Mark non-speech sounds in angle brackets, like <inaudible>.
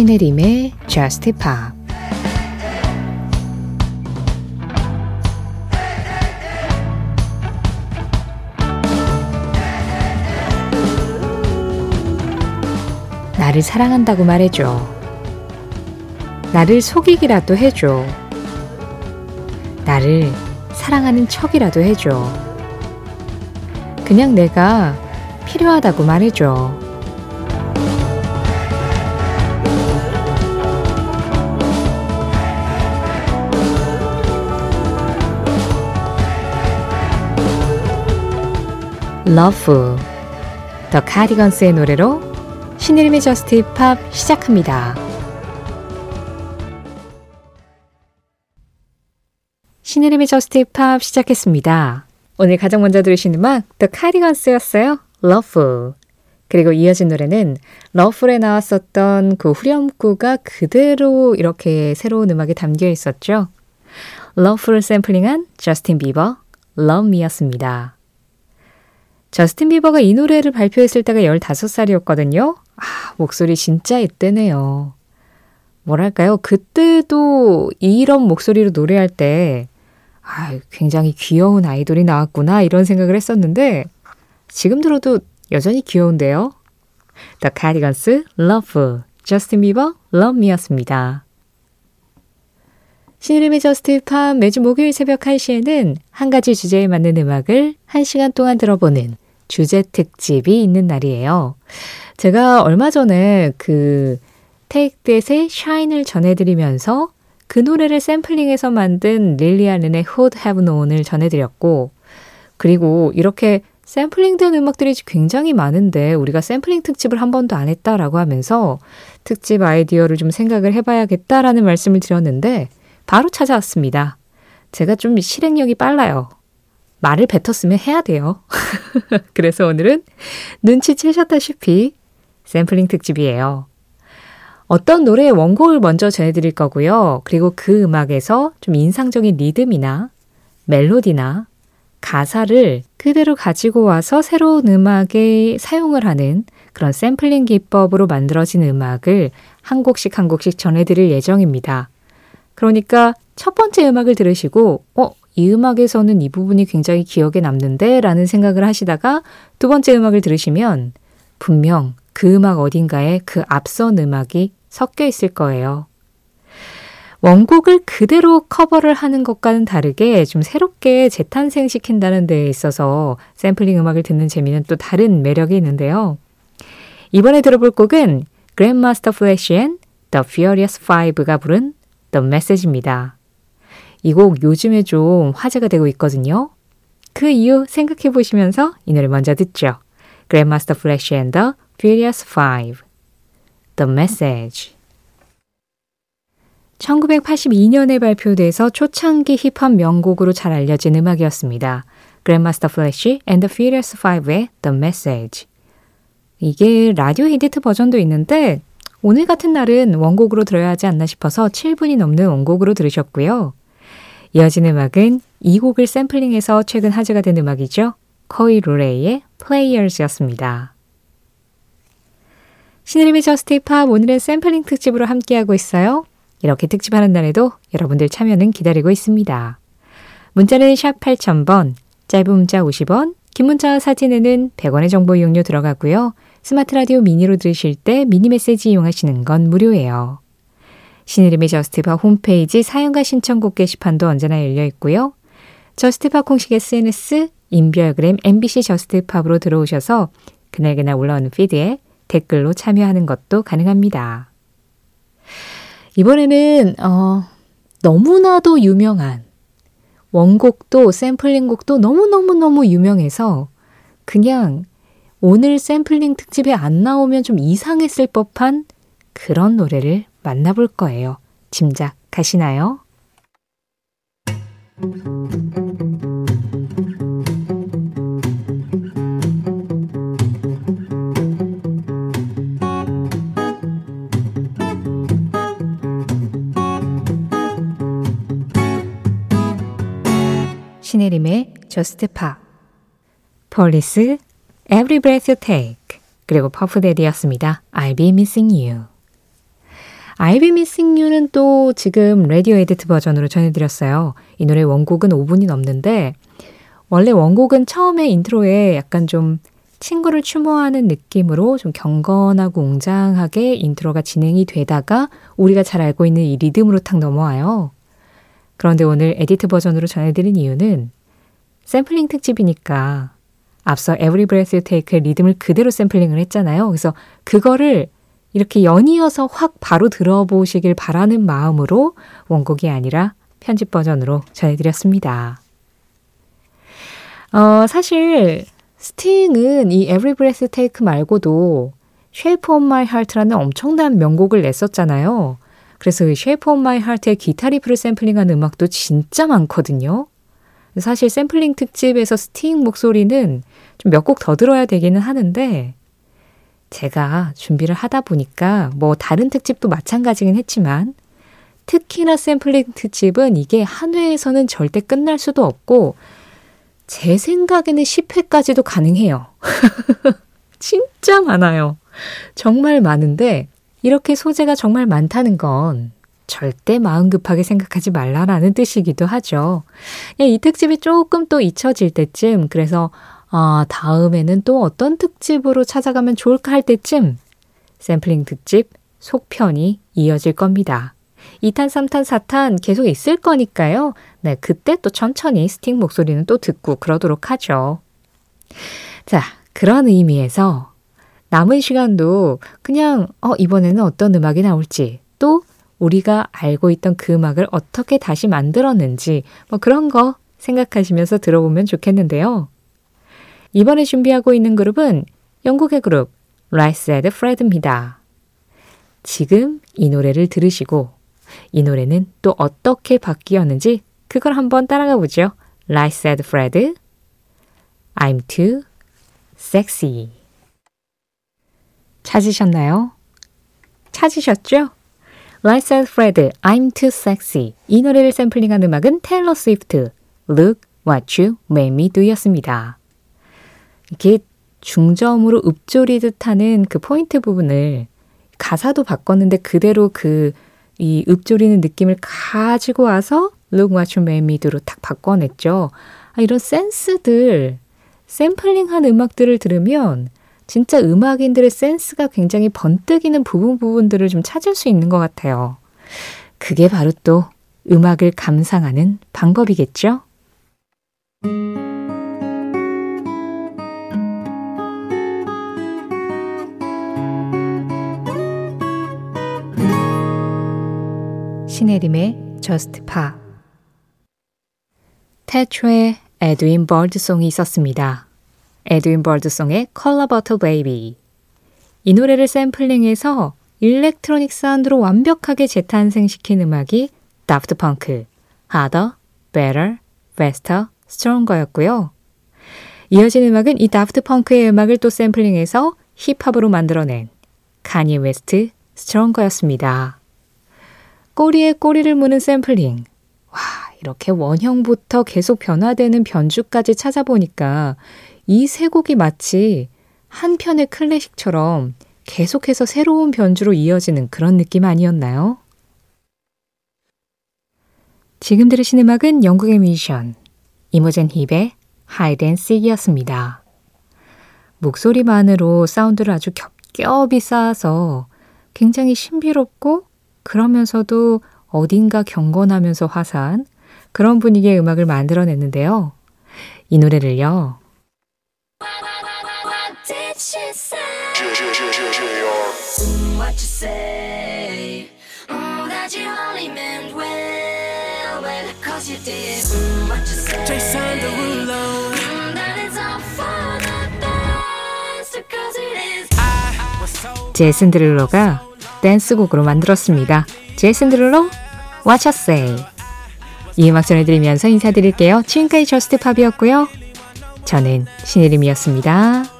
신혜림의 Just Pop 나를 사랑한다고 말해줘. 나를 속이기라도 해줘. 나를 사랑하는 척이라도 해줘. 그냥 내가 필요하다고 말해줘. Lovefool The Cardigans의 노래로 신혜림의 Just Pop 시작합니다. 신혜림의 Just Pop 시작했습니다. 오늘 가장 먼저 들으신 음악 The Cardigans였어요. Lovefool 그리고 이어진 노래는 Lovefool에 나왔었던 그 후렴구가 그대로 이렇게 새로운 음악에 담겨 있었죠. Lovefool을 샘플링한 저스틴 비버, Me였습니다. 저스틴 비버가 이 노래를 발표했을 때가 15살이었거든요. 아, 목소리 진짜 앳되네요. 뭐랄까요? 그때도 이런 목소리로 노래할 때, 아, 굉장히 귀여운 아이돌이 나왔구나, 이런 생각을 했었는데, 지금 들어도 여전히 귀여운데요. The Cardigans, Lovefool, 저스틴 비버, Love Me였습니다. 신혜림의 Just Pop 매주 목요일 새벽 1시에는 한 가지 주제에 맞는 음악을 1시간 동안 들어보는 주제 특집이 있는 날이에요. 제가 얼마 전에 그 Take That의 Shine을 전해드리면서 그 노래를 샘플링해서 만든 릴리아른의 Who'd Have Known을 전해드렸고 그리고 이렇게 샘플링된 음악들이 굉장히 많은데 우리가 샘플링 특집을 한 번도 안 했다라고 하면서 특집 아이디어를 좀 생각을 해봐야겠다라는 말씀을 드렸는데 바로 찾아왔습니다. 제가 좀 실행력이 빨라요. 말을 뱉었으면 해야 돼요. <laughs> 그래서 오늘은 눈치채셨다시피 샘플링 특집이에요. 어떤 노래의 원곡을 먼저 전해드릴 거고요. 그리고 그 음악에서 좀 인상적인 리듬이나 멜로디나 가사를 그대로 가지고 와서 새로운 음악에 사용을 하는 그런 샘플링 기법으로 만들어진 음악을 한 곡씩 한 곡씩 전해드릴 예정입니다. 그러니까 첫 번째 음악을 들으시고, 어, 이 음악에서는 이 부분이 굉장히 기억에 남는데? 라는 생각을 하시다가 두 번째 음악을 들으시면 분명 그 음악 어딘가에 그 앞선 음악이 섞여 있을 거예요. 원곡을 그대로 커버를 하는 것과는 다르게 좀 새롭게 재탄생시킨다는 데에 있어서 샘플링 음악을 듣는 재미는 또 다른 매력이 있는데요. 이번에 들어볼 곡은 Grandmaster Flash and The Furious Five가 부른 The Message입니다. 이 곡 요즘에 좀 화제가 되고 있거든요. 그 이유 생각해 보시면서 이 노래 먼저 듣죠. Grandmaster Flash and the Furious Five The Message 1982년에 발표돼서 초창기 힙합 명곡으로 잘 알려진 음악이었습니다. Grandmaster Flash and the Furious Five의 The Message 이게 라디오 히디트 버전도 있는데 오늘 같은 날은 원곡으로 들어야 하지 않나 싶어서 7분이 넘는 원곡으로 들으셨고요. 이어진 음악은 이 곡을 샘플링해서 최근 화제가 된 음악이죠. 코이 르레이의 Players였습니다. 신혜림의 JUST POP 오늘은 샘플링 특집으로 함께하고 있어요. 이렇게 특집하는 날에도 여러분들 참여는 기다리고 있습니다. 문자는 샵 8000번, 짧은 문자 50원, 긴 문자 사진에는 100원의 정보 이용료 들어가고요. 스마트 라디오 mini로 들으실 때 미니 메시지 이용하시는 건 무료예요. 신혜림의 JUST POP 홈페이지 사연과 신청곡 게시판도 언제나 열려 있고요. JUST POP 공식 SNS, 인별그램 MBC JUST POP으로 들어오셔서 그날그날 올라오는 feed에 댓글로 참여하는 것도 가능합니다. 이번에는 어, 너무나도 유명한 원곡도 샘플링곡도 너무너무너무 유명해서 그냥 오늘 샘플링 특집에 안 나오면 좀 이상했을 법한 그런 노래를 만나볼 거예요. 짐작가시나요? 신혜림의 Just Pop 폴리스 Every Breath You Take 그리고 퍼프 대디였습니다. I'll Be Missing You I'll Be Missing You는 또 지금 라디오 edit 버전으로 전해드렸어요. 이 노래 원곡은 5분이 넘는데 원래 원곡은 처음에 intro에 약간 좀 친구를 추모하는 느낌으로 좀 경건하고 웅장하게 intro가 진행이 되다가 우리가 잘 알고 있는 이 리듬으로 탁 넘어와요. 그런데 오늘 edit 버전으로 전해드린 이유는 샘플링 특집이니까 앞서 Every Breath You Take의 리듬을 그대로 샘플링을 했잖아요. 그래서 그거를 이렇게 연이어서 확 바로 들어보시길 바라는 마음으로 원곡이 아니라 편집 버전으로 전해드렸습니다. 어, 사실 스팅은 이 Every Breath Take 말고도 Shape of My Heart라는 엄청난 명곡을 냈었잖아요. 그래서 그 Shape of My Heart의 기타 riff를 샘플링한 음악도 진짜 많거든요. 사실 샘플링 특집에서 스팅 목소리는 좀 몇 곡 더 들어야 되기는 하는데 제가 준비를 하다 보니까 뭐 다른 특집도 마찬가지긴 했지만 특히나 샘플링 특집은 이게 한 회에서는 절대 끝날 수도 없고 제 생각에는 10회까지도 가능해요. <laughs> 진짜 많아요. 정말 많은데 이렇게 소재가 정말 많다는 건 절대 마음 급하게 생각하지 말라라는 뜻이기도 하죠. 이 특집이 조금 또 잊혀질 때쯤 그래서 아, 다음에는 또 어떤 특집으로 찾아가면 좋을까 할 때쯤 샘플링 특집 속편이 이어질 겁니다. 2탄, 3탄, 4탄 계속 있을 거니까요. 네, 그때 또 천천히 스팅 목소리는 또 듣고 그러도록 하죠. 자, 그런 의미에서 남은 시간도 그냥 어, 이번에는 어떤 음악이 나올지 또 우리가 알고 있던 그 음악을 어떻게 다시 만들었는지 뭐 그런 거 생각하시면서 들어보면 좋겠는데요. 이번에 준비하고 있는 그룹은 영국의 그룹 Right Said Fred입니다. 지금 이 노래를 들으시고 이 노래는 또 어떻게 바뀌었는지 그걸 한번 따라가 보죠. Right Said Fred I'm too sexy 찾으셨나요? 찾으셨죠? Right Said Fred I'm too sexy 이 노래를 샘플링한 음악은 테일러 스위프트 Look what you made me do였습니다. 이게 중점으로 읊조리듯 하는 그 포인트 부분을 가사도 바꿨는데 그대로 그 이 읊조리는 느낌을 가지고 와서 Look What You Made Me Do로 딱 바꿔냈죠. 아, 이런 센스들, 샘플링한 음악들을 들으면 진짜 음악인들의 센스가 굉장히 번뜩이는 부분 부분들을 좀 찾을 수 있는 것 같아요. 그게 바로 또 음악을 감상하는 방법이겠죠? 신혜림의 JUST POP 태초에 에드윈 버드송이 있었습니다. 에드윈 버드송의 Cola Bottle Baby 이 노래를 샘플링해서 electronic 사운드로 완벽하게 재탄생시킨 음악이 다프트 펑크, Harder, Better, Faster, Stronger 였고요. 이어진 음악은 이 다프트 펑크의 음악을 또 샘플링해서 힙합으로 만들어낸 카니예 웨스트 Stronger였습니다. 꼬리에 꼬리를 무는 샘플링. 와, 이렇게 원형부터 계속 변화되는 변주까지 찾아보니까 이 세 곡이 마치 한 편의 클래식처럼 계속해서 새로운 변주로 이어지는 그런 느낌 아니었나요? 지금 들으신 음악은 영국의 뮤지션 이모젠 힙의 Hide and Seek이었습니다. 목소리만으로 사운드를 아주 겹겹이 쌓아서 굉장히 신비롭고 그러면서도 어딘가 경건하면서 화사한 그런 분위기의 음악을 만들어냈는데요. 이 노래를요. 제슨 드룰러가 댄스곡으로 만들었습니다. 제이슨 드룰러, What You Say. 이 음악 전해드리면서 인사드릴게요. 지금까지 저스트 팝이었고요. 저는 신혜림이었습니다.